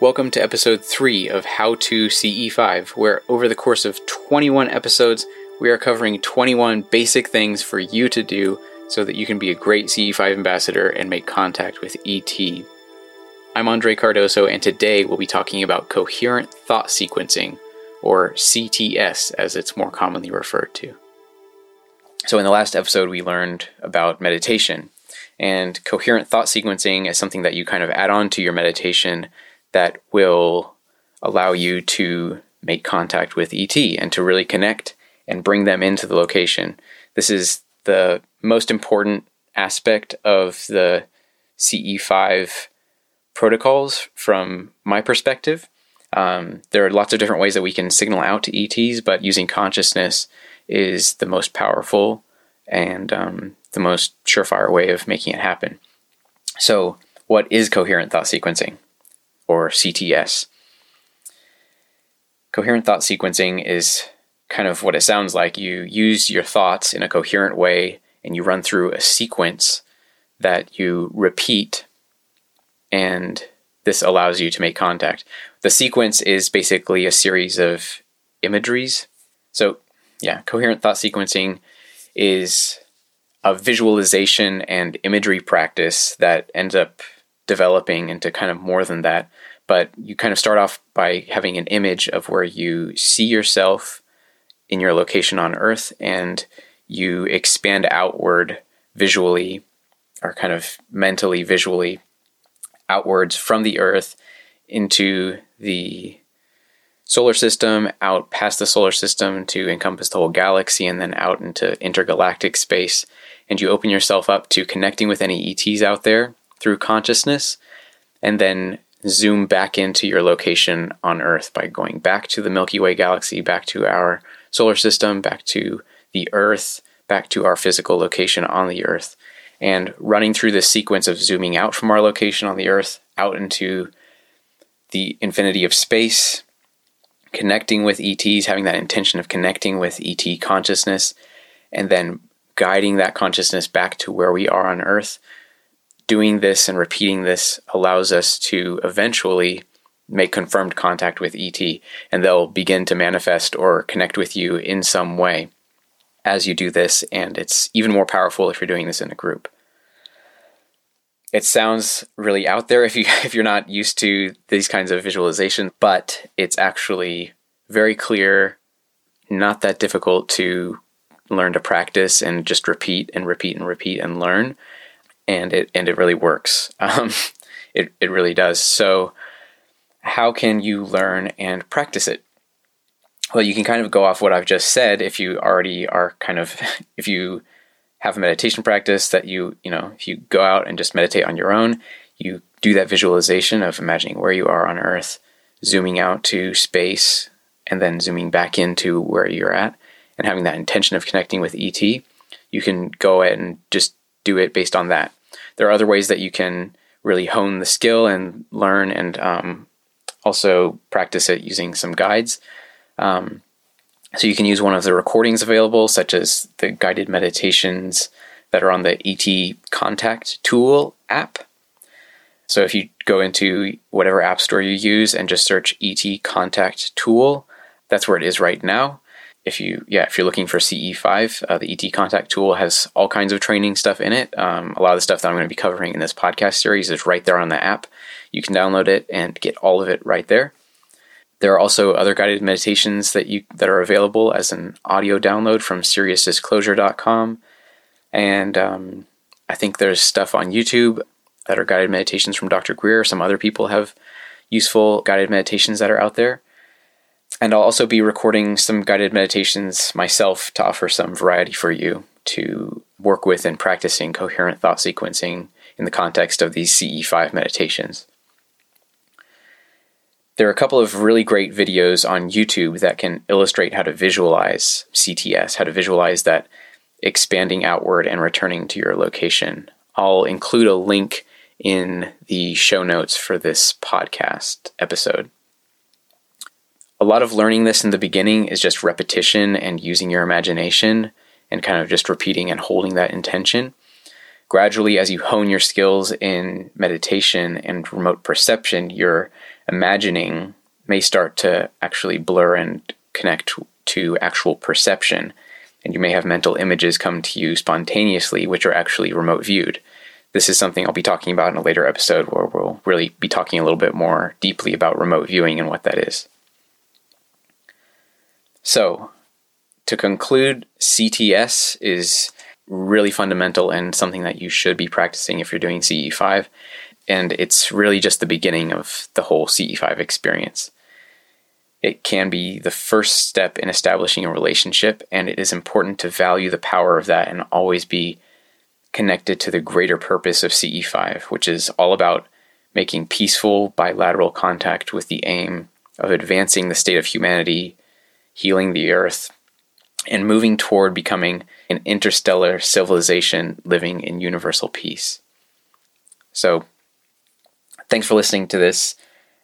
Welcome to episode 3 of How to CE5, where over the course of 21 episodes, we are covering 21 basic things for you to do so that you can be a great CE5 ambassador and make contact with ET. I'm Andre Cardoso, and today we'll be talking about coherent thought sequencing, or CTS as it's more commonly referred to. So, in the last episode, we learned about meditation, and coherent thought sequencing is something that you kind of add on to your meditation that will allow you to make contact with ET and to really connect and bring them into the location. This is the most important aspect of the CE5 protocols from my perspective. Um, there are lots of different ways that we can signal out to ETs, but using consciousness is the most powerful and um, the most surefire way of making it happen. So, what is coherent thought sequencing? Or CTS. Coherent thought sequencing is kind of what it sounds like. You use your thoughts in a coherent way and you run through a sequence that you repeat, and this allows you to make contact. The sequence is basically a series of imageries. So, yeah, coherent thought sequencing is a visualization and imagery practice that ends up developing into kind of more than that. But you kind of start off by having an image of where you see yourself in your location on Earth and you expand outward visually or kind of mentally, visually outwards from the Earth into the solar system, out past the solar system to encompass the whole galaxy, and then out into intergalactic space. And you open yourself up to connecting with any ETs out there through consciousness and then zoom back into your location on Earth by going back to the Milky Way galaxy, back to our solar system, back to the Earth, back to our physical location on the Earth, and running through this sequence of zooming out from our location on the Earth out into the infinity of space, connecting with ETs, having that intention of connecting with ET consciousness, and then guiding that consciousness back to where we are on Earth doing this and repeating this allows us to eventually make confirmed contact with ET, and they'll begin to manifest or connect with you in some way as you do this, and it's even more powerful if you're doing this in a group. It sounds really out there if you if you're not used to these kinds of visualization, but it's actually very clear, not that difficult to learn to practice and just repeat and repeat and repeat and learn and it and it really works. Um, it it really does. So, how can you learn and practice it? Well, you can kind of go off what I've just said. If you already are kind of, if you have a meditation practice that you you know, if you go out and just meditate on your own, you do that visualization of imagining where you are on Earth, zooming out to space, and then zooming back into where you're at, and having that intention of connecting with ET. You can go and just do it based on that there are other ways that you can really hone the skill and learn and um, also practice it using some guides. Um, so you can use one of the recordings available, such as the guided meditations that are on the ET Contact Tool app. So if you go into whatever app store you use and just search ET Contact Tool, that's where it is right now if you yeah if you're looking for ce5 uh, the et contact tool has all kinds of training stuff in it um, a lot of the stuff that i'm going to be covering in this podcast series is right there on the app you can download it and get all of it right there there are also other guided meditations that you that are available as an audio download from SiriusDisclosure.com, and um, I think there's stuff on YouTube that are guided meditations from Dr. Greer. Some other people have useful guided meditations that are out there. And I'll also be recording some guided meditations myself to offer some variety for you to work with in practicing coherent thought sequencing in the context of these CE5 meditations. There are a couple of really great videos on YouTube that can illustrate how to visualize CTS, how to visualize that expanding outward and returning to your location. I'll include a link in the show notes for this podcast episode a lot of learning this in the beginning is just repetition and using your imagination and kind of just repeating and holding that intention. Gradually, as you hone your skills in meditation and remote perception, your imagining may start to actually blur and connect to actual perception. And you may have mental images come to you spontaneously, which are actually remote viewed. This is something I'll be talking about in a later episode where we'll really be talking a little bit more deeply about remote viewing and what that is. So, to conclude, CTS is really fundamental and something that you should be practicing if you're doing CE5. And it's really just the beginning of the whole CE5 experience. It can be the first step in establishing a relationship, and it is important to value the power of that and always be connected to the greater purpose of CE5, which is all about making peaceful bilateral contact with the aim of advancing the state of humanity, healing the earth, and moving toward becoming an interstellar civilization living in universal peace. So, thanks for listening to this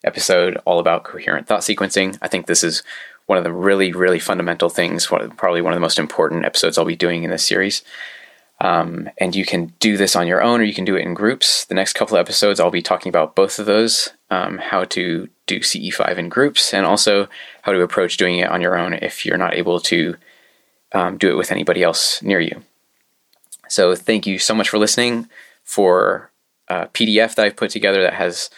episode all about coherent thought sequencing. I think this is one of the really, really fundamental things, probably one of the most important episodes I'll be doing in this series. Um, and you can do this on your own or you can do it in groups. The next couple of episodes, I'll be talking about both of those um, how to do CE5 in groups and also how to approach doing it on your own if you're not able to um, do it with anybody else near you. So, thank you so much for listening. For a PDF that I've put together that has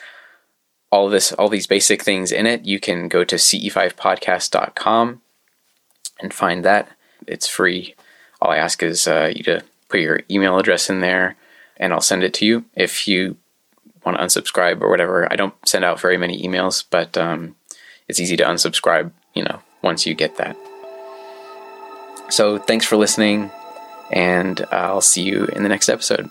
all this, all these basic things in it, you can go to ce5podcast.com and find that. It's free. All I ask is uh, you to put your email address in there and I'll send it to you. If you want to unsubscribe or whatever, I don't send out very many emails, but um, it's easy to unsubscribe, you know, once you get that. So thanks for listening, and I'll see you in the next episode.